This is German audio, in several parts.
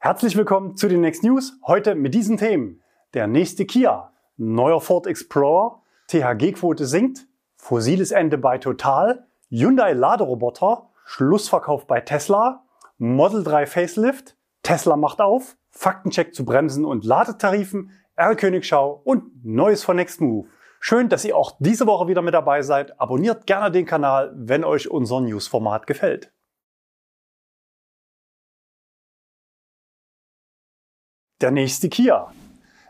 Herzlich willkommen zu den Next News. Heute mit diesen Themen. Der nächste Kia, neuer Ford Explorer, THG-Quote sinkt, fossiles Ende bei Total, Hyundai Laderoboter, Schlussverkauf bei Tesla, Model 3 Facelift, Tesla macht auf, Faktencheck zu Bremsen und Ladetarifen, R-Königschau und Neues von Next Move. Schön, dass ihr auch diese Woche wieder mit dabei seid. Abonniert gerne den Kanal, wenn euch unser Newsformat gefällt. Der nächste Kia.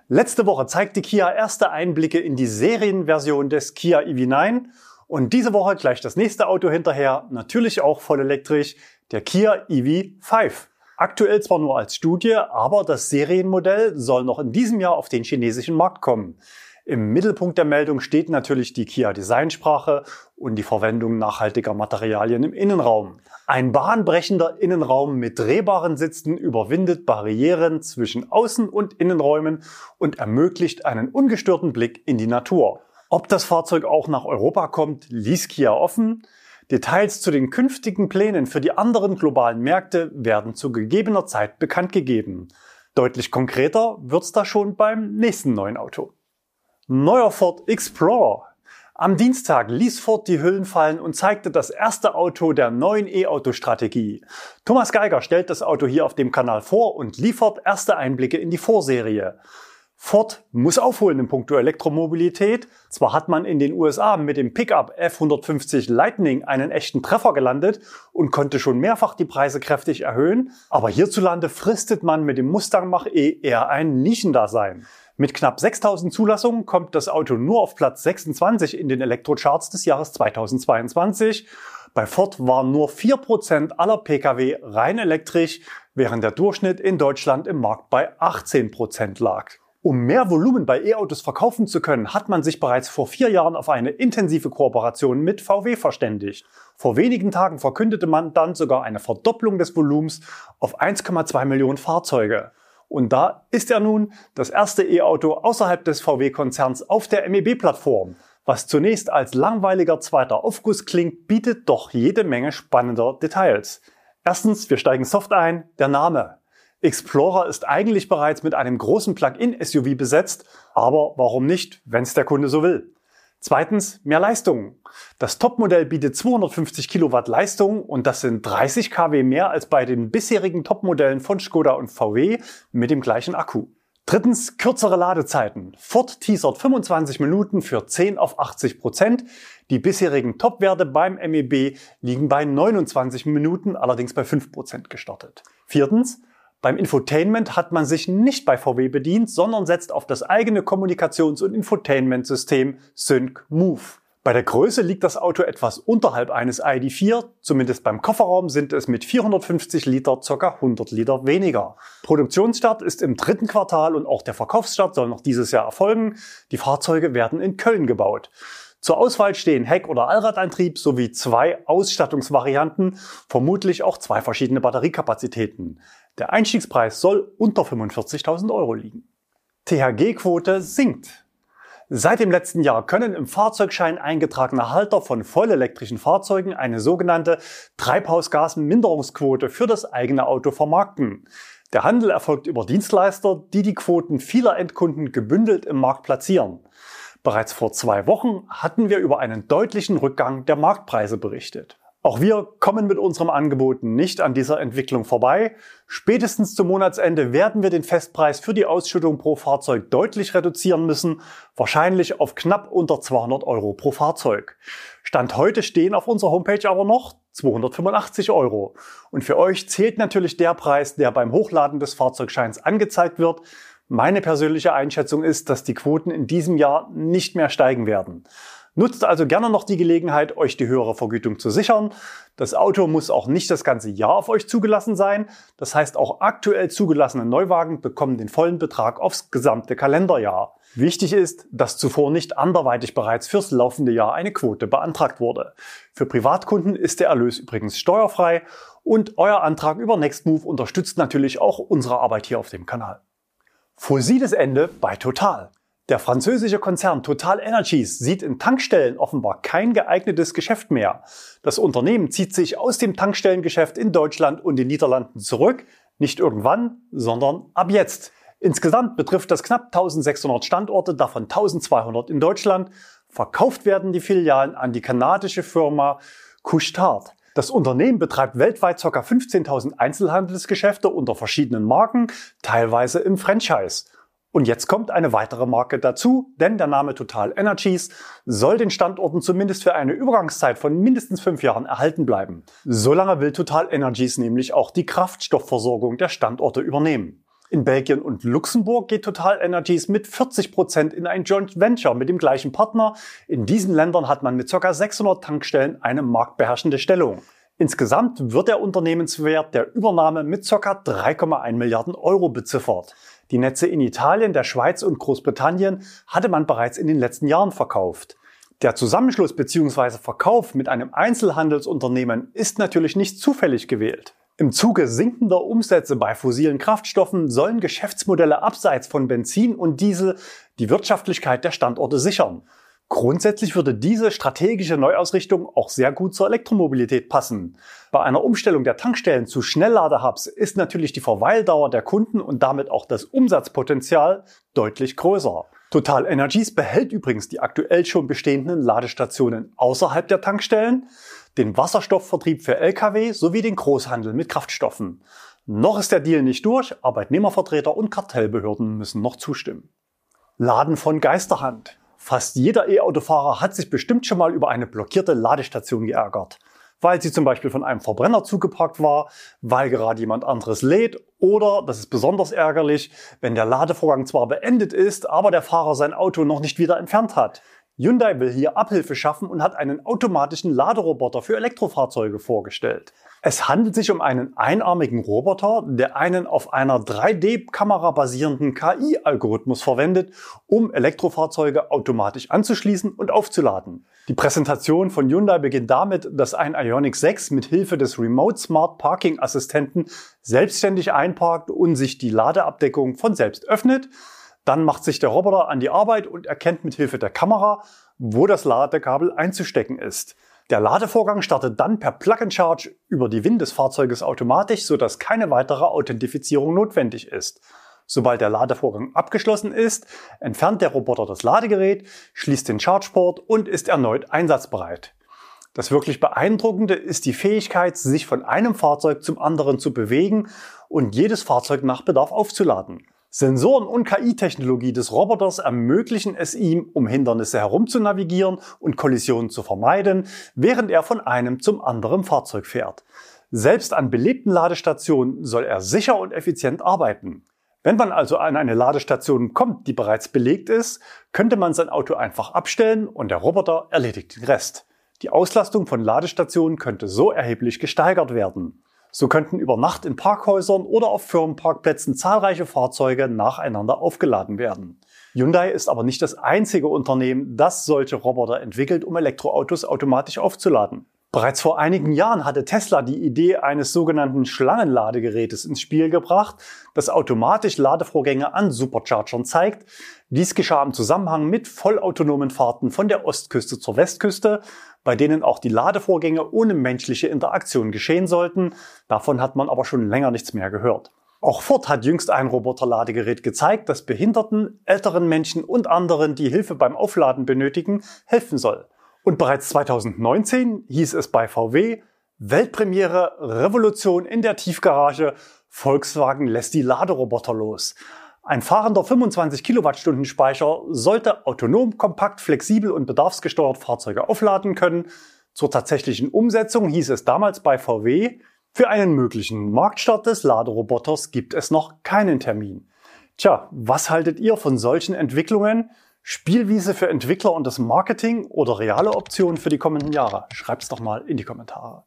Letzte Woche zeigte Kia erste Einblicke in die Serienversion des Kia EV9 und diese Woche gleich das nächste Auto hinterher, natürlich auch voll elektrisch, der Kia EV5. Aktuell zwar nur als Studie, aber das Serienmodell soll noch in diesem Jahr auf den chinesischen Markt kommen. Im Mittelpunkt der Meldung steht natürlich die Kia Designsprache und die Verwendung nachhaltiger Materialien im Innenraum. Ein bahnbrechender Innenraum mit drehbaren Sitzen überwindet Barrieren zwischen Außen- und Innenräumen und ermöglicht einen ungestörten Blick in die Natur. Ob das Fahrzeug auch nach Europa kommt, ließ Kia offen. Details zu den künftigen Plänen für die anderen globalen Märkte werden zu gegebener Zeit bekannt gegeben. Deutlich konkreter wird's da schon beim nächsten neuen Auto. Neuer Ford Explorer. Am Dienstag ließ Ford die Hüllen fallen und zeigte das erste Auto der neuen E-Auto-Strategie. Thomas Geiger stellt das Auto hier auf dem Kanal vor und liefert erste Einblicke in die Vorserie. Ford muss aufholen in puncto Elektromobilität. Zwar hat man in den USA mit dem Pickup F150 Lightning einen echten Treffer gelandet und konnte schon mehrfach die Preise kräftig erhöhen, aber hierzulande fristet man mit dem Mustang Mach-E eher ein Nischendasein. Mit knapp 6000 Zulassungen kommt das Auto nur auf Platz 26 in den Elektrocharts des Jahres 2022. Bei Ford waren nur 4% aller Pkw rein elektrisch, während der Durchschnitt in Deutschland im Markt bei 18% lag. Um mehr Volumen bei E-Autos verkaufen zu können, hat man sich bereits vor vier Jahren auf eine intensive Kooperation mit VW verständigt. Vor wenigen Tagen verkündete man dann sogar eine Verdopplung des Volumens auf 1,2 Millionen Fahrzeuge. Und da ist er nun das erste E-Auto außerhalb des VW-Konzerns auf der MEB-Plattform. Was zunächst als langweiliger zweiter Aufguss klingt, bietet doch jede Menge spannender Details. Erstens, wir steigen soft ein, der Name. Explorer ist eigentlich bereits mit einem großen Plug-in-SUV besetzt, aber warum nicht, wenn es der Kunde so will? Zweitens, mehr Leistung. Das Topmodell bietet 250 Kilowatt Leistung und das sind 30 kW mehr als bei den bisherigen Topmodellen von Skoda und VW mit dem gleichen Akku. Drittens, kürzere Ladezeiten. Ford teasert 25 Minuten für 10 auf 80 Prozent. Die bisherigen Topwerte beim MEB liegen bei 29 Minuten, allerdings bei 5 Prozent gestartet. Viertens, beim Infotainment hat man sich nicht bei VW bedient, sondern setzt auf das eigene Kommunikations- und Infotainment-System Sync Move. Bei der Größe liegt das Auto etwas unterhalb eines ID4, zumindest beim Kofferraum sind es mit 450 Liter ca. 100 Liter weniger. Produktionsstart ist im dritten Quartal und auch der Verkaufsstart soll noch dieses Jahr erfolgen. Die Fahrzeuge werden in Köln gebaut. Zur Auswahl stehen Heck- oder Allradantrieb sowie zwei Ausstattungsvarianten, vermutlich auch zwei verschiedene Batteriekapazitäten. Der Einstiegspreis soll unter 45.000 Euro liegen. THG-Quote sinkt. Seit dem letzten Jahr können im Fahrzeugschein eingetragene Halter von vollelektrischen Fahrzeugen eine sogenannte Treibhausgasminderungsquote für das eigene Auto vermarkten. Der Handel erfolgt über Dienstleister, die die Quoten vieler Endkunden gebündelt im Markt platzieren. Bereits vor zwei Wochen hatten wir über einen deutlichen Rückgang der Marktpreise berichtet. Auch wir kommen mit unserem Angebot nicht an dieser Entwicklung vorbei. Spätestens zum Monatsende werden wir den Festpreis für die Ausschüttung pro Fahrzeug deutlich reduzieren müssen, wahrscheinlich auf knapp unter 200 Euro pro Fahrzeug. Stand heute stehen auf unserer Homepage aber noch 285 Euro. Und für euch zählt natürlich der Preis, der beim Hochladen des Fahrzeugscheins angezeigt wird. Meine persönliche Einschätzung ist, dass die Quoten in diesem Jahr nicht mehr steigen werden. Nutzt also gerne noch die Gelegenheit, euch die höhere Vergütung zu sichern. Das Auto muss auch nicht das ganze Jahr auf euch zugelassen sein. Das heißt, auch aktuell zugelassene Neuwagen bekommen den vollen Betrag aufs gesamte Kalenderjahr. Wichtig ist, dass zuvor nicht anderweitig bereits fürs laufende Jahr eine Quote beantragt wurde. Für Privatkunden ist der Erlös übrigens steuerfrei und euer Antrag über Nextmove unterstützt natürlich auch unsere Arbeit hier auf dem Kanal. Fossiles Ende bei Total. Der französische Konzern Total Energies sieht in Tankstellen offenbar kein geeignetes Geschäft mehr. Das Unternehmen zieht sich aus dem Tankstellengeschäft in Deutschland und den Niederlanden zurück, Nicht irgendwann, sondern ab jetzt. Insgesamt betrifft das knapp 1600 Standorte, davon 1200 in Deutschland. Verkauft werden die Filialen an die kanadische Firma Couchetard. Das Unternehmen betreibt weltweit ca. 15.000 Einzelhandelsgeschäfte unter verschiedenen Marken, teilweise im Franchise. Und jetzt kommt eine weitere Marke dazu, denn der Name Total Energies soll den Standorten zumindest für eine Übergangszeit von mindestens fünf Jahren erhalten bleiben. Solange will Total Energies nämlich auch die Kraftstoffversorgung der Standorte übernehmen. In Belgien und Luxemburg geht Total Energies mit 40 Prozent in ein Joint Venture mit dem gleichen Partner. In diesen Ländern hat man mit ca. 600 Tankstellen eine marktbeherrschende Stellung. Insgesamt wird der Unternehmenswert der Übernahme mit ca. 3,1 Milliarden Euro beziffert. Die Netze in Italien, der Schweiz und Großbritannien hatte man bereits in den letzten Jahren verkauft. Der Zusammenschluss bzw. Verkauf mit einem Einzelhandelsunternehmen ist natürlich nicht zufällig gewählt. Im Zuge sinkender Umsätze bei fossilen Kraftstoffen sollen Geschäftsmodelle abseits von Benzin und Diesel die Wirtschaftlichkeit der Standorte sichern. Grundsätzlich würde diese strategische Neuausrichtung auch sehr gut zur Elektromobilität passen. Bei einer Umstellung der Tankstellen zu Schnellladehubs ist natürlich die Verweildauer der Kunden und damit auch das Umsatzpotenzial deutlich größer. Total Energies behält übrigens die aktuell schon bestehenden Ladestationen außerhalb der Tankstellen, den Wasserstoffvertrieb für Lkw sowie den Großhandel mit Kraftstoffen. Noch ist der Deal nicht durch, Arbeitnehmervertreter und Kartellbehörden müssen noch zustimmen. Laden von Geisterhand. Fast jeder E-Autofahrer hat sich bestimmt schon mal über eine blockierte Ladestation geärgert. Weil sie zum Beispiel von einem Verbrenner zugeparkt war, weil gerade jemand anderes lädt oder, das ist besonders ärgerlich, wenn der Ladevorgang zwar beendet ist, aber der Fahrer sein Auto noch nicht wieder entfernt hat. Hyundai will hier Abhilfe schaffen und hat einen automatischen Laderoboter für Elektrofahrzeuge vorgestellt. Es handelt sich um einen einarmigen Roboter, der einen auf einer 3D-Kamera basierenden KI-Algorithmus verwendet, um Elektrofahrzeuge automatisch anzuschließen und aufzuladen. Die Präsentation von Hyundai beginnt damit, dass ein Ioniq 6 mit Hilfe des Remote Smart Parking Assistenten selbstständig einparkt und sich die Ladeabdeckung von selbst öffnet. Dann macht sich der Roboter an die Arbeit und erkennt mit Hilfe der Kamera, wo das Ladekabel einzustecken ist. Der Ladevorgang startet dann per Plug-and-Charge über die WIN des Fahrzeuges automatisch, sodass keine weitere Authentifizierung notwendig ist. Sobald der Ladevorgang abgeschlossen ist, entfernt der Roboter das Ladegerät, schließt den Chargeport und ist erneut einsatzbereit. Das wirklich Beeindruckende ist die Fähigkeit, sich von einem Fahrzeug zum anderen zu bewegen und jedes Fahrzeug nach Bedarf aufzuladen. Sensoren und KI-Technologie des Roboters ermöglichen es ihm, um Hindernisse herumzunavigieren und Kollisionen zu vermeiden, während er von einem zum anderen Fahrzeug fährt. Selbst an belebten Ladestationen soll er sicher und effizient arbeiten. Wenn man also an eine Ladestation kommt, die bereits belegt ist, könnte man sein Auto einfach abstellen und der Roboter erledigt den Rest. Die Auslastung von Ladestationen könnte so erheblich gesteigert werden. So könnten über Nacht in Parkhäusern oder auf Firmenparkplätzen zahlreiche Fahrzeuge nacheinander aufgeladen werden. Hyundai ist aber nicht das einzige Unternehmen, das solche Roboter entwickelt, um Elektroautos automatisch aufzuladen. Bereits vor einigen Jahren hatte Tesla die Idee eines sogenannten Schlangenladegerätes ins Spiel gebracht, das automatisch Ladevorgänge an Superchargern zeigt. Dies geschah im Zusammenhang mit vollautonomen Fahrten von der Ostküste zur Westküste, bei denen auch die Ladevorgänge ohne menschliche Interaktion geschehen sollten. Davon hat man aber schon länger nichts mehr gehört. Auch Ford hat jüngst ein Roboterladegerät gezeigt, das behinderten, älteren Menschen und anderen, die Hilfe beim Aufladen benötigen, helfen soll. Und bereits 2019 hieß es bei VW, Weltpremiere, Revolution in der Tiefgarage, Volkswagen lässt die Laderoboter los. Ein fahrender 25 Kilowattstunden Speicher sollte autonom, kompakt, flexibel und bedarfsgesteuert Fahrzeuge aufladen können. Zur tatsächlichen Umsetzung hieß es damals bei VW, für einen möglichen Marktstart des Laderoboters gibt es noch keinen Termin. Tja, was haltet ihr von solchen Entwicklungen? Spielwiese für Entwickler und das Marketing oder reale Optionen für die kommenden Jahre? Schreibt's doch mal in die Kommentare.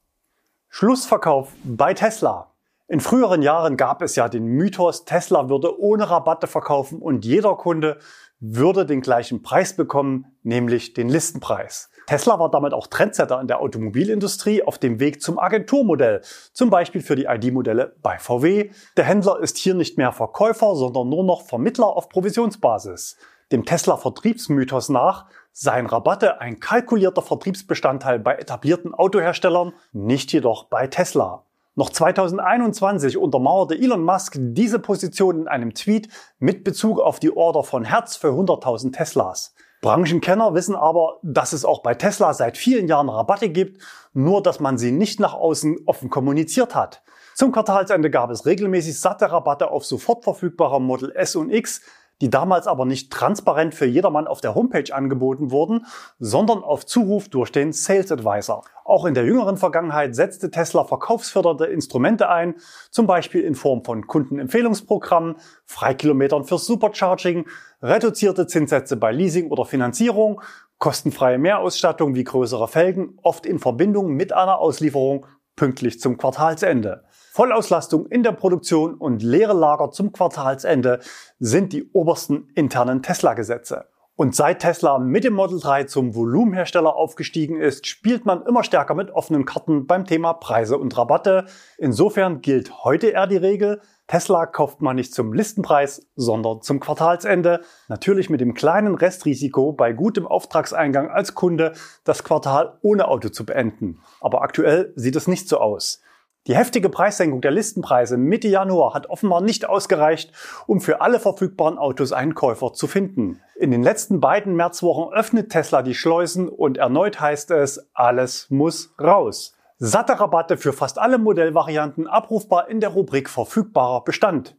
Schlussverkauf bei Tesla. In früheren Jahren gab es ja den Mythos, Tesla würde ohne Rabatte verkaufen und jeder Kunde würde den gleichen Preis bekommen, nämlich den Listenpreis. Tesla war damit auch Trendsetter in der Automobilindustrie auf dem Weg zum Agenturmodell, zum Beispiel für die ID-Modelle bei VW. Der Händler ist hier nicht mehr Verkäufer, sondern nur noch Vermittler auf Provisionsbasis. Dem Tesla-Vertriebsmythos nach seien Rabatte ein kalkulierter Vertriebsbestandteil bei etablierten Autoherstellern, nicht jedoch bei Tesla. Noch 2021 untermauerte Elon Musk diese Position in einem Tweet mit Bezug auf die Order von Hertz für 100.000 Teslas. Branchenkenner wissen aber, dass es auch bei Tesla seit vielen Jahren Rabatte gibt, nur dass man sie nicht nach außen offen kommuniziert hat. Zum Quartalsende gab es regelmäßig satte Rabatte auf sofort verfügbare Model S und X, die damals aber nicht transparent für jedermann auf der Homepage angeboten wurden, sondern auf Zuruf durch den Sales Advisor. Auch in der jüngeren Vergangenheit setzte Tesla verkaufsfördernde Instrumente ein, zum Beispiel in Form von Kundenempfehlungsprogrammen, Freikilometern für Supercharging, reduzierte Zinssätze bei Leasing oder Finanzierung, kostenfreie Mehrausstattung wie größere Felgen, oft in Verbindung mit einer Auslieferung pünktlich zum Quartalsende. Vollauslastung in der Produktion und leere Lager zum Quartalsende sind die obersten internen Tesla-Gesetze. Und seit Tesla mit dem Model 3 zum Volumenhersteller aufgestiegen ist, spielt man immer stärker mit offenen Karten beim Thema Preise und Rabatte. Insofern gilt heute eher die Regel, Tesla kauft man nicht zum Listenpreis, sondern zum Quartalsende. Natürlich mit dem kleinen Restrisiko, bei gutem Auftragseingang als Kunde das Quartal ohne Auto zu beenden. Aber aktuell sieht es nicht so aus. Die heftige Preissenkung der Listenpreise Mitte Januar hat offenbar nicht ausgereicht, um für alle verfügbaren Autos einen Käufer zu finden. In den letzten beiden Märzwochen öffnet Tesla die Schleusen und erneut heißt es, alles muss raus. Satte Rabatte für fast alle Modellvarianten abrufbar in der Rubrik verfügbarer Bestand.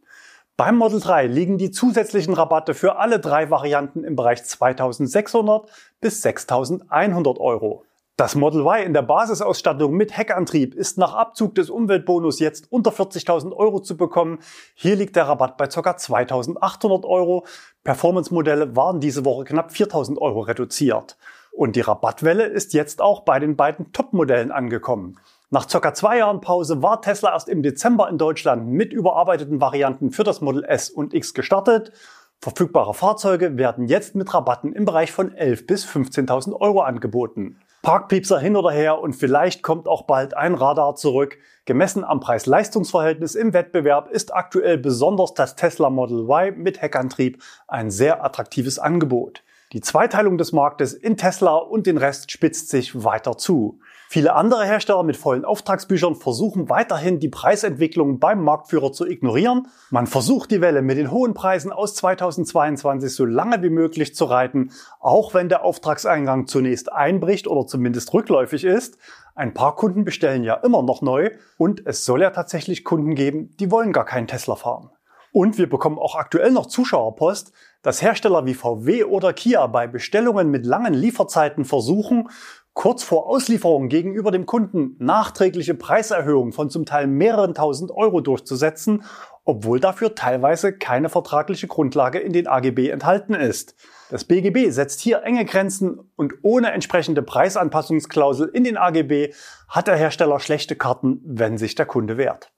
Beim Model 3 liegen die zusätzlichen Rabatte für alle drei Varianten im Bereich 2600 bis 6100 Euro. Das Model Y in der Basisausstattung mit Heckantrieb ist nach Abzug des Umweltbonus jetzt unter 40.000 Euro zu bekommen. Hier liegt der Rabatt bei ca. 2.800 Euro. Performance-Modelle waren diese Woche knapp 4.000 Euro reduziert. Und die Rabattwelle ist jetzt auch bei den beiden Top-Modellen angekommen. Nach ca. zwei Jahren Pause war Tesla erst im Dezember in Deutschland mit überarbeiteten Varianten für das Model S und X gestartet. Verfügbare Fahrzeuge werden jetzt mit Rabatten im Bereich von 11.000 bis 15.000 Euro angeboten. Parkpiepser hin oder her und vielleicht kommt auch bald ein Radar zurück. Gemessen am Preis-Leistungs-Verhältnis im Wettbewerb ist aktuell besonders das Tesla Model Y mit Heckantrieb ein sehr attraktives Angebot. Die Zweiteilung des Marktes in Tesla und den Rest spitzt sich weiter zu. Viele andere Hersteller mit vollen Auftragsbüchern versuchen weiterhin die Preisentwicklung beim Marktführer zu ignorieren. Man versucht die Welle mit den hohen Preisen aus 2022 so lange wie möglich zu reiten, auch wenn der Auftragseingang zunächst einbricht oder zumindest rückläufig ist. Ein paar Kunden bestellen ja immer noch neu und es soll ja tatsächlich Kunden geben, die wollen gar keinen Tesla fahren. Und wir bekommen auch aktuell noch Zuschauerpost, dass Hersteller wie VW oder Kia bei Bestellungen mit langen Lieferzeiten versuchen, kurz vor Auslieferung gegenüber dem Kunden nachträgliche Preiserhöhungen von zum Teil mehreren tausend Euro durchzusetzen, obwohl dafür teilweise keine vertragliche Grundlage in den AGB enthalten ist. Das BGB setzt hier enge Grenzen und ohne entsprechende Preisanpassungsklausel in den AGB hat der Hersteller schlechte Karten, wenn sich der Kunde wehrt.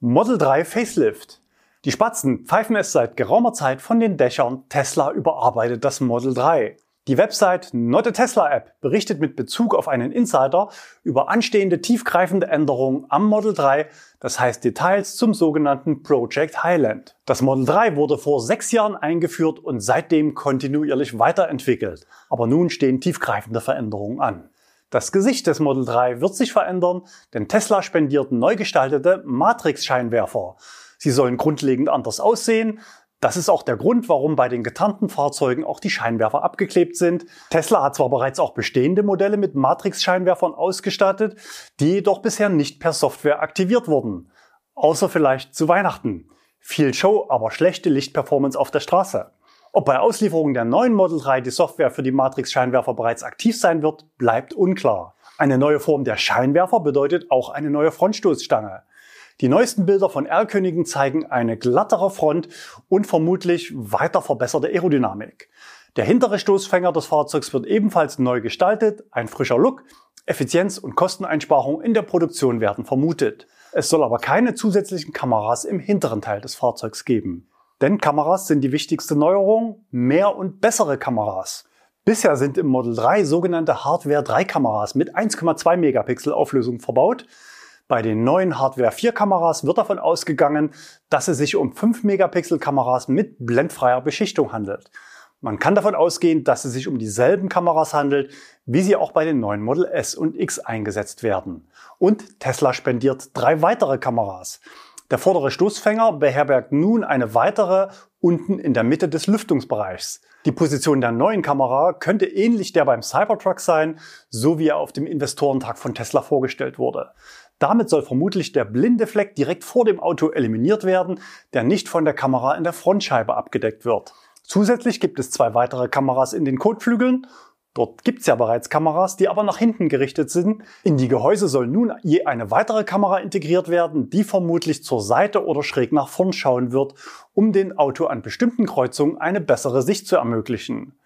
Model 3 Facelift. Die Spatzen pfeifen es seit geraumer Zeit von den Dächern, Tesla überarbeitet das Model 3. Die Website Not a Tesla App berichtet mit Bezug auf einen Insider über anstehende tiefgreifende Änderungen am Model 3, das heißt Details zum sogenannten Project Highland. Das Model 3 wurde vor sechs Jahren eingeführt und seitdem kontinuierlich weiterentwickelt. Aber nun stehen tiefgreifende Veränderungen an. Das Gesicht des Model 3 wird sich verändern, denn Tesla spendiert neu gestaltete Matrix-Scheinwerfer. Sie sollen grundlegend anders aussehen, das ist auch der Grund, warum bei den getarnten Fahrzeugen auch die Scheinwerfer abgeklebt sind. Tesla hat zwar bereits auch bestehende Modelle mit Matrix-Scheinwerfern ausgestattet, die jedoch bisher nicht per Software aktiviert wurden. Außer vielleicht zu Weihnachten. Viel Show, aber schlechte Lichtperformance auf der Straße. Ob bei Auslieferung der neuen Model 3 die Software für die Matrix-Scheinwerfer bereits aktiv sein wird, bleibt unklar. Eine neue Form der Scheinwerfer bedeutet auch eine neue Frontstoßstange. Die neuesten Bilder von R-Königen zeigen eine glattere Front und vermutlich weiter verbesserte Aerodynamik. Der hintere Stoßfänger des Fahrzeugs wird ebenfalls neu gestaltet, ein frischer Look, Effizienz und Kosteneinsparung in der Produktion werden vermutet. Es soll aber keine zusätzlichen Kameras im hinteren Teil des Fahrzeugs geben. Denn Kameras sind die wichtigste Neuerung, mehr und bessere Kameras. Bisher sind im Model 3 sogenannte Hardware 3 Kameras mit 1,2 Megapixel Auflösung verbaut. Bei den neuen Hardware 4 Kameras wird davon ausgegangen, dass es sich um 5 Megapixel Kameras mit blendfreier Beschichtung handelt. Man kann davon ausgehen, dass es sich um dieselben Kameras handelt, wie sie auch bei den neuen Model S und X eingesetzt werden. Und Tesla spendiert drei weitere Kameras. Der vordere Stoßfänger beherbergt nun eine weitere unten in der Mitte des Lüftungsbereichs. Die Position der neuen Kamera könnte ähnlich der beim Cybertruck sein, so wie er auf dem Investorentag von Tesla vorgestellt wurde. Damit soll vermutlich der blinde Fleck direkt vor dem Auto eliminiert werden, der nicht von der Kamera in der Frontscheibe abgedeckt wird. Zusätzlich gibt es zwei weitere Kameras in den Kotflügeln. Dort gibt es ja bereits Kameras, die aber nach hinten gerichtet sind. In die Gehäuse soll nun je eine weitere Kamera integriert werden, die vermutlich zur Seite oder schräg nach vorn schauen wird, um dem Auto an bestimmten Kreuzungen eine bessere Sicht zu ermöglichen.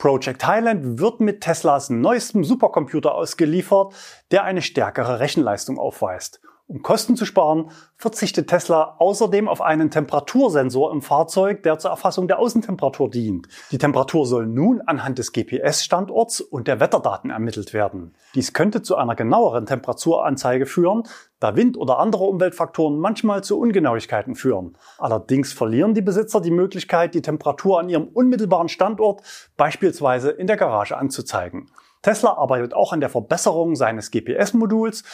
Project Highland wird mit Teslas neuestem Supercomputer ausgeliefert, der eine stärkere Rechenleistung aufweist. Um Kosten zu sparen, verzichtet Tesla außerdem auf einen Temperatursensor im Fahrzeug, der zur Erfassung der Außentemperatur dient. Die Temperatur soll nun anhand des GPS-Standorts und der Wetterdaten ermittelt werden. Dies könnte zu einer genaueren Temperaturanzeige führen, da Wind oder andere Umweltfaktoren manchmal zu Ungenauigkeiten führen. Allerdings verlieren die Besitzer die Möglichkeit, die Temperatur an ihrem unmittelbaren Standort, beispielsweise in der Garage, anzuzeigen. Tesla arbeitet auch an der Verbesserung seines GPS-Moduls,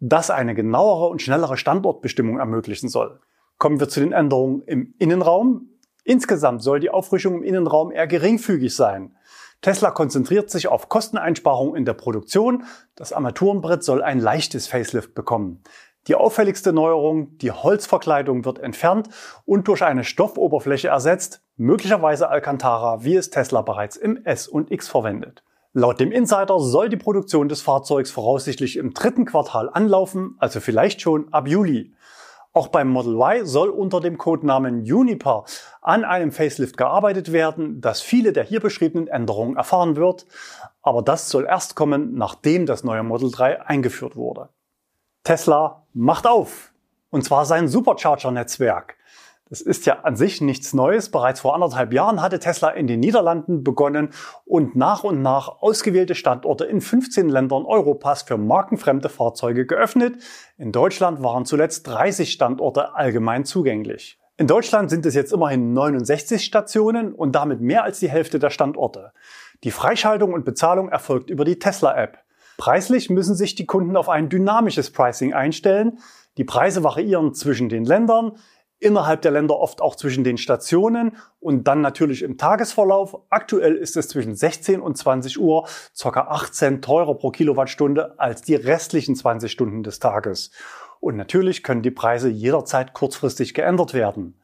das eine genauere und schnellere Standortbestimmung ermöglichen soll. Kommen wir zu den Änderungen im Innenraum. Insgesamt soll die Auffrischung im Innenraum eher geringfügig sein. Tesla konzentriert sich auf Kosteneinsparungen in der Produktion. Das Armaturenbrett soll ein leichtes Facelift bekommen. Die auffälligste Neuerung, die Holzverkleidung wird entfernt und durch eine Stoffoberfläche ersetzt, möglicherweise Alcantara, wie es Tesla bereits im S und X verwendet. Laut dem Insider soll die Produktion des Fahrzeugs voraussichtlich im dritten Quartal anlaufen, also vielleicht schon ab Juli. Auch beim Model Y soll unter dem Codenamen Juniper an einem Facelift gearbeitet werden, das viele der hier beschriebenen Änderungen erfahren wird, aber das soll erst kommen, nachdem das neue Model 3 eingeführt wurde. Tesla macht auf, und zwar sein Supercharger-Netzwerk. Das ist ja an sich nichts Neues. Bereits vor anderthalb Jahren hatte Tesla in den Niederlanden begonnen und nach und nach ausgewählte Standorte in 15 Ländern Europas für markenfremde Fahrzeuge geöffnet. In Deutschland waren zuletzt 30 Standorte allgemein zugänglich. In Deutschland sind es jetzt immerhin 69 Stationen und damit mehr als die Hälfte der Standorte. Die Freischaltung und Bezahlung erfolgt über die Tesla-App. Preislich müssen sich die Kunden auf ein dynamisches Pricing einstellen. Die Preise variieren zwischen den Ländern innerhalb der Länder oft auch zwischen den Stationen und dann natürlich im Tagesverlauf. Aktuell ist es zwischen 16 und 20 Uhr ca. 18 teurer pro Kilowattstunde als die restlichen 20 Stunden des Tages. Und natürlich können die Preise jederzeit kurzfristig geändert werden.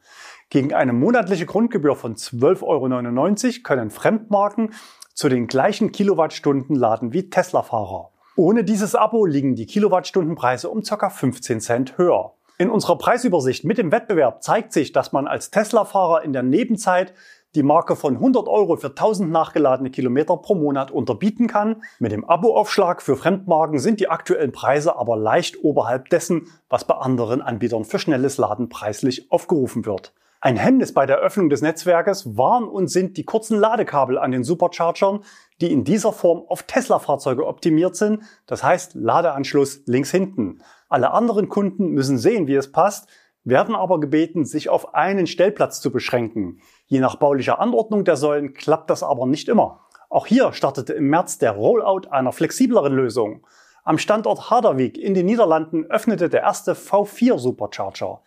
Gegen eine monatliche Grundgebühr von 12,99 Euro können Fremdmarken zu den gleichen Kilowattstunden laden wie Tesla-Fahrer. Ohne dieses Abo liegen die Kilowattstundenpreise um ca. 15 Cent höher. In unserer Preisübersicht mit dem Wettbewerb zeigt sich, dass man als Tesla-Fahrer in der Nebenzeit die Marke von 100 Euro für 1000 nachgeladene Kilometer pro Monat unterbieten kann. Mit dem Aboaufschlag für Fremdmarken sind die aktuellen Preise aber leicht oberhalb dessen, was bei anderen Anbietern für schnelles Laden preislich aufgerufen wird. Ein Hemmnis bei der Öffnung des Netzwerkes waren und sind die kurzen Ladekabel an den Superchargern, die in dieser Form auf Tesla-Fahrzeuge optimiert sind, das heißt Ladeanschluss links hinten. Alle anderen Kunden müssen sehen, wie es passt, werden aber gebeten, sich auf einen Stellplatz zu beschränken. Je nach baulicher Anordnung der Säulen klappt das aber nicht immer. Auch hier startete im März der Rollout einer flexibleren Lösung. Am Standort Harderwijk in den Niederlanden öffnete der erste V4 Supercharger.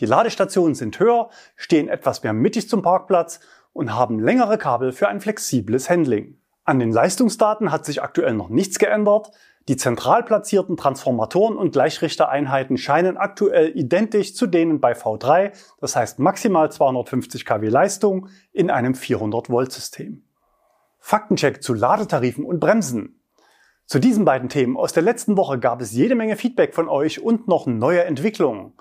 Die Ladestationen sind höher, stehen etwas mehr mittig zum Parkplatz und haben längere Kabel für ein flexibles Handling. An den Leistungsdaten hat sich aktuell noch nichts geändert. Die zentral platzierten Transformatoren und Gleichrichtereinheiten scheinen aktuell identisch zu denen bei V3, das heißt maximal 250 kW Leistung in einem 400 Volt System. Faktencheck zu Ladetarifen und Bremsen. Zu diesen beiden Themen aus der letzten Woche gab es jede Menge Feedback von euch und noch neue Entwicklungen.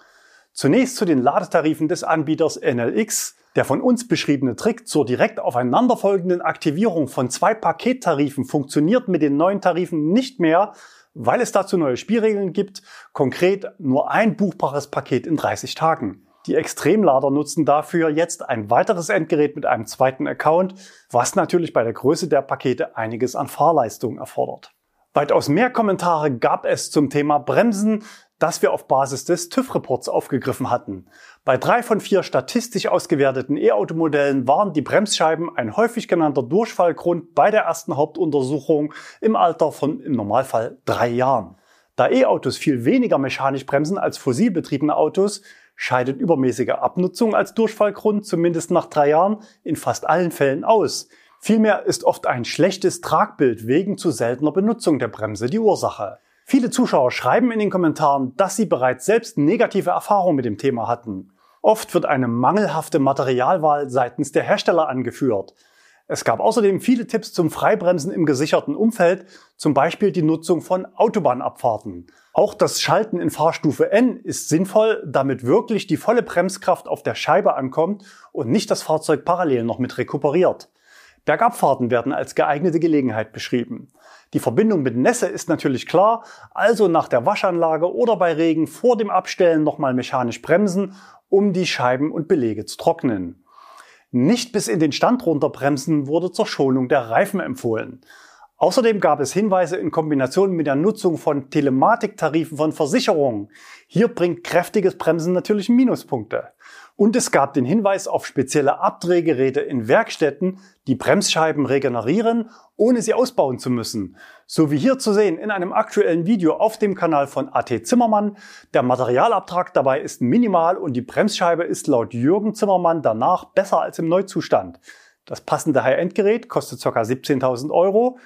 Zunächst zu den Ladetarifen des Anbieters NLX. Der von uns beschriebene Trick zur direkt aufeinanderfolgenden Aktivierung von zwei Pakettarifen funktioniert mit den neuen Tarifen nicht mehr, weil es dazu neue Spielregeln gibt, konkret nur ein buchbares Paket in 30 Tagen. Die Extremlader nutzen dafür jetzt ein weiteres Endgerät mit einem zweiten Account, was natürlich bei der Größe der Pakete einiges an Fahrleistung erfordert. Weitaus mehr Kommentare gab es zum Thema Bremsen. Das wir auf Basis des TÜV-Reports aufgegriffen hatten. Bei drei von vier statistisch ausgewerteten E-Automodellen waren die Bremsscheiben ein häufig genannter Durchfallgrund bei der ersten Hauptuntersuchung im Alter von im Normalfall drei Jahren. Da E-Autos viel weniger mechanisch bremsen als fossilbetriebene Autos, scheidet übermäßige Abnutzung als Durchfallgrund zumindest nach drei Jahren in fast allen Fällen aus. Vielmehr ist oft ein schlechtes Tragbild wegen zu seltener Benutzung der Bremse die Ursache. Viele Zuschauer schreiben in den Kommentaren, dass sie bereits selbst negative Erfahrungen mit dem Thema hatten. Oft wird eine mangelhafte Materialwahl seitens der Hersteller angeführt. Es gab außerdem viele Tipps zum Freibremsen im gesicherten Umfeld, zum Beispiel die Nutzung von Autobahnabfahrten. Auch das Schalten in Fahrstufe N ist sinnvoll, damit wirklich die volle Bremskraft auf der Scheibe ankommt und nicht das Fahrzeug parallel noch mit rekuperiert. Bergabfahrten werden als geeignete Gelegenheit beschrieben. Die Verbindung mit Nässe ist natürlich klar, also nach der Waschanlage oder bei Regen vor dem Abstellen nochmal mechanisch bremsen, um die Scheiben und Belege zu trocknen. Nicht bis in den Stand runterbremsen wurde zur Schonung der Reifen empfohlen. Außerdem gab es Hinweise in Kombination mit der Nutzung von Telematiktarifen von Versicherungen. Hier bringt kräftiges Bremsen natürlich Minuspunkte. Und es gab den Hinweis auf spezielle Abdrehgeräte in Werkstätten, die Bremsscheiben regenerieren, ohne sie ausbauen zu müssen. So wie hier zu sehen in einem aktuellen Video auf dem Kanal von AT Zimmermann. Der Materialabtrag dabei ist minimal und die Bremsscheibe ist laut Jürgen Zimmermann danach besser als im Neuzustand. Das passende High-End-Gerät kostet ca. 17.000 Euro.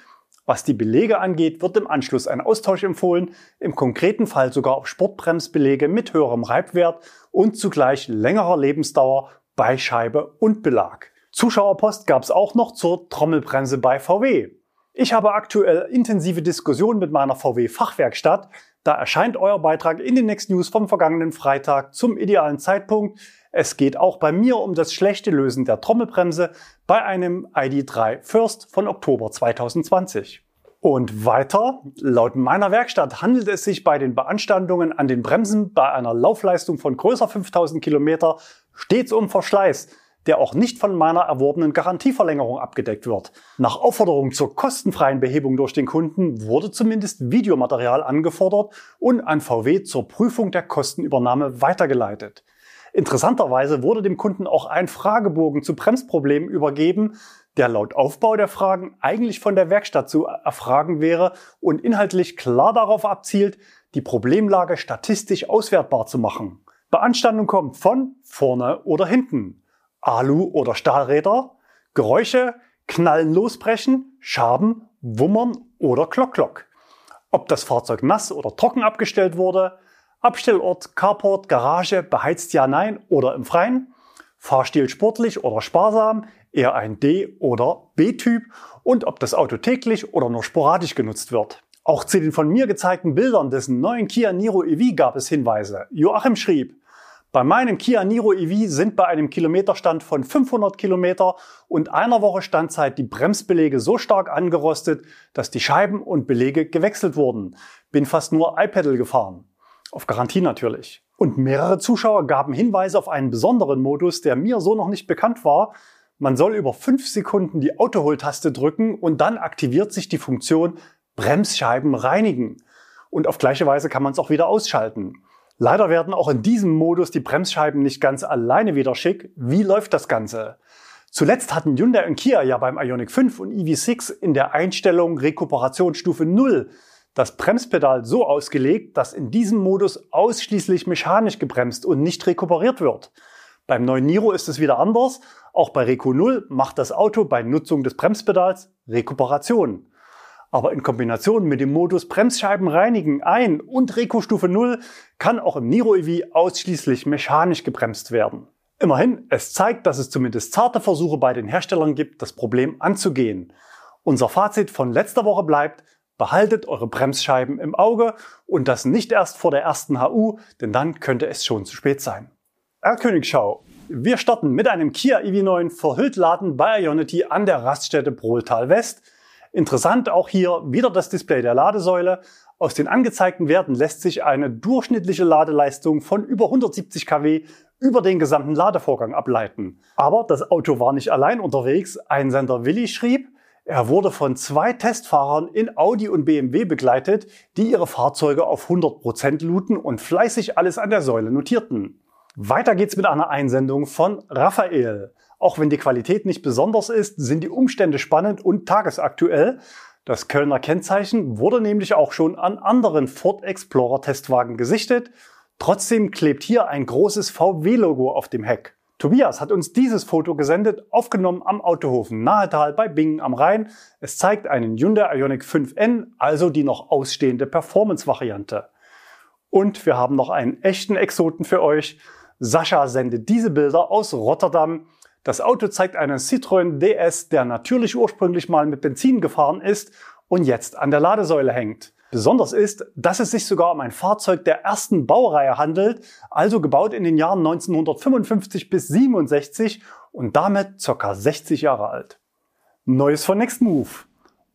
Was die Belege angeht, wird im Anschluss ein Austausch empfohlen, im konkreten Fall sogar auf Sportbremsbelege mit höherem Reibwert und zugleich längerer Lebensdauer bei Scheibe und Belag. Zuschauerpost gab es auch noch zur Trommelbremse bei VW. Ich habe aktuell intensive Diskussionen mit meiner VW Fachwerkstatt. Da erscheint euer Beitrag in den Next News vom vergangenen Freitag zum idealen Zeitpunkt. Es geht auch bei mir um das schlechte Lösen der Trommelbremse bei einem ID3 First von Oktober 2020. Und weiter, laut meiner Werkstatt handelt es sich bei den Beanstandungen an den Bremsen bei einer Laufleistung von größer 5000 Kilometer stets um Verschleiß, der auch nicht von meiner erworbenen Garantieverlängerung abgedeckt wird. Nach Aufforderung zur kostenfreien Behebung durch den Kunden wurde zumindest Videomaterial angefordert und an VW zur Prüfung der Kostenübernahme weitergeleitet. Interessanterweise wurde dem Kunden auch ein Fragebogen zu Bremsproblemen übergeben, der laut Aufbau der Fragen eigentlich von der Werkstatt zu erfragen wäre und inhaltlich klar darauf abzielt, die Problemlage statistisch auswertbar zu machen. Beanstandung kommt von vorne oder hinten, Alu- oder Stahlräder, Geräusche, Knallen losbrechen, Schaben, Wummern oder Klock-Klock. Ob das Fahrzeug nass oder trocken abgestellt wurde, Abstellort, Carport, Garage, beheizt ja, nein oder im Freien. Fahrstil sportlich oder sparsam, eher ein D- oder B-Typ und ob das Auto täglich oder nur sporadisch genutzt wird. Auch zu den von mir gezeigten Bildern des neuen Kia Niro EV gab es Hinweise. Joachim schrieb, bei meinem Kia Niro EV sind bei einem Kilometerstand von 500 Kilometer und einer Woche Standzeit die Bremsbelege so stark angerostet, dass die Scheiben und Belege gewechselt wurden. Bin fast nur iPedal gefahren. Auf Garantie natürlich. Und mehrere Zuschauer gaben Hinweise auf einen besonderen Modus, der mir so noch nicht bekannt war. Man soll über fünf Sekunden die Autoholtaste drücken und dann aktiviert sich die Funktion Bremsscheiben reinigen. Und auf gleiche Weise kann man es auch wieder ausschalten. Leider werden auch in diesem Modus die Bremsscheiben nicht ganz alleine wieder schick. Wie läuft das Ganze? Zuletzt hatten Hyundai und Kia ja beim Ioniq 5 und EV6 in der Einstellung Rekuperationsstufe 0 das Bremspedal so ausgelegt, dass in diesem Modus ausschließlich mechanisch gebremst und nicht rekuperiert wird. Beim neuen Niro ist es wieder anders. Auch bei Reco 0 macht das Auto bei Nutzung des Bremspedals Rekuperation. Aber in Kombination mit dem Modus Bremsscheiben reinigen ein und Reco Stufe 0 kann auch im Niro EV ausschließlich mechanisch gebremst werden. Immerhin, es zeigt, dass es zumindest zarte Versuche bei den Herstellern gibt, das Problem anzugehen. Unser Fazit von letzter Woche bleibt, Behaltet eure Bremsscheiben im Auge und das nicht erst vor der ersten HU, denn dann könnte es schon zu spät sein. Erlkönigschau. Wir starten mit einem Kia EV9 verhüllt laden bei Ionity an der Raststätte Brohltal West. Interessant auch hier wieder das Display der Ladesäule. Aus den angezeigten Werten lässt sich eine durchschnittliche Ladeleistung von über 170 kW über den gesamten Ladevorgang ableiten. Aber das Auto war nicht allein unterwegs. Ein Sender Willi schrieb, Er wurde von zwei Testfahrern in Audi und BMW begleitet, die ihre Fahrzeuge auf 100% luten und fleißig alles an der Säule notierten. Weiter geht's mit einer Einsendung von Raphael. Auch wenn die Qualität nicht besonders ist, sind die Umstände spannend und tagesaktuell. Das Kölner Kennzeichen wurde nämlich auch schon an anderen Ford Explorer Testwagen gesichtet. Trotzdem klebt hier ein großes VW-Logo auf dem Heck. Tobias hat uns dieses Foto gesendet, aufgenommen am Autohofen Nahetal bei Bingen am Rhein. Es zeigt einen Hyundai Ioniq 5N, also die noch ausstehende Performance-Variante. Und wir haben noch einen echten Exoten für euch. Sascha sendet diese Bilder aus Rotterdam. Das Auto zeigt einen Citroën DS, der natürlich ursprünglich mal mit Benzin gefahren ist und jetzt an der Ladesäule hängt. Besonders ist, dass es sich sogar um ein Fahrzeug der ersten Baureihe handelt, also gebaut in den Jahren 1955 bis 67 und damit ca. 60 Jahre alt. Neues von Nextmove.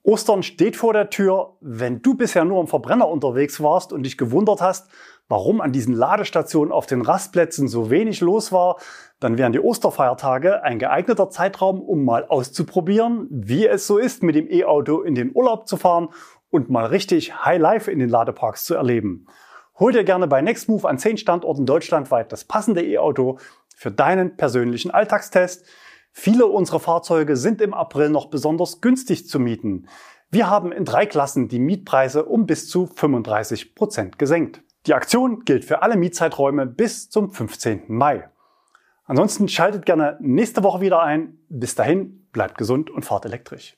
Ostern steht vor der Tür. Wenn du bisher nur im Verbrenner unterwegs warst und dich gewundert hast, warum an diesen Ladestationen auf den Rastplätzen so wenig los war, dann wären die Osterfeiertage ein geeigneter Zeitraum, um mal auszuprobieren, wie es so ist, mit dem E-Auto in den Urlaub zu fahren und mal richtig High Life in den Ladeparks zu erleben. Hol dir gerne bei Nextmove an 10 Standorten deutschlandweit das passende E-Auto für deinen persönlichen Alltagstest. Viele unserer Fahrzeuge sind im April noch besonders günstig zu mieten. Wir haben in drei Klassen die Mietpreise um bis zu 35 Prozent gesenkt. Die Aktion gilt für alle Mietzeiträume bis zum 15. Mai. Ansonsten schaltet gerne nächste Woche wieder ein. Bis dahin, bleibt gesund und fahrt elektrisch.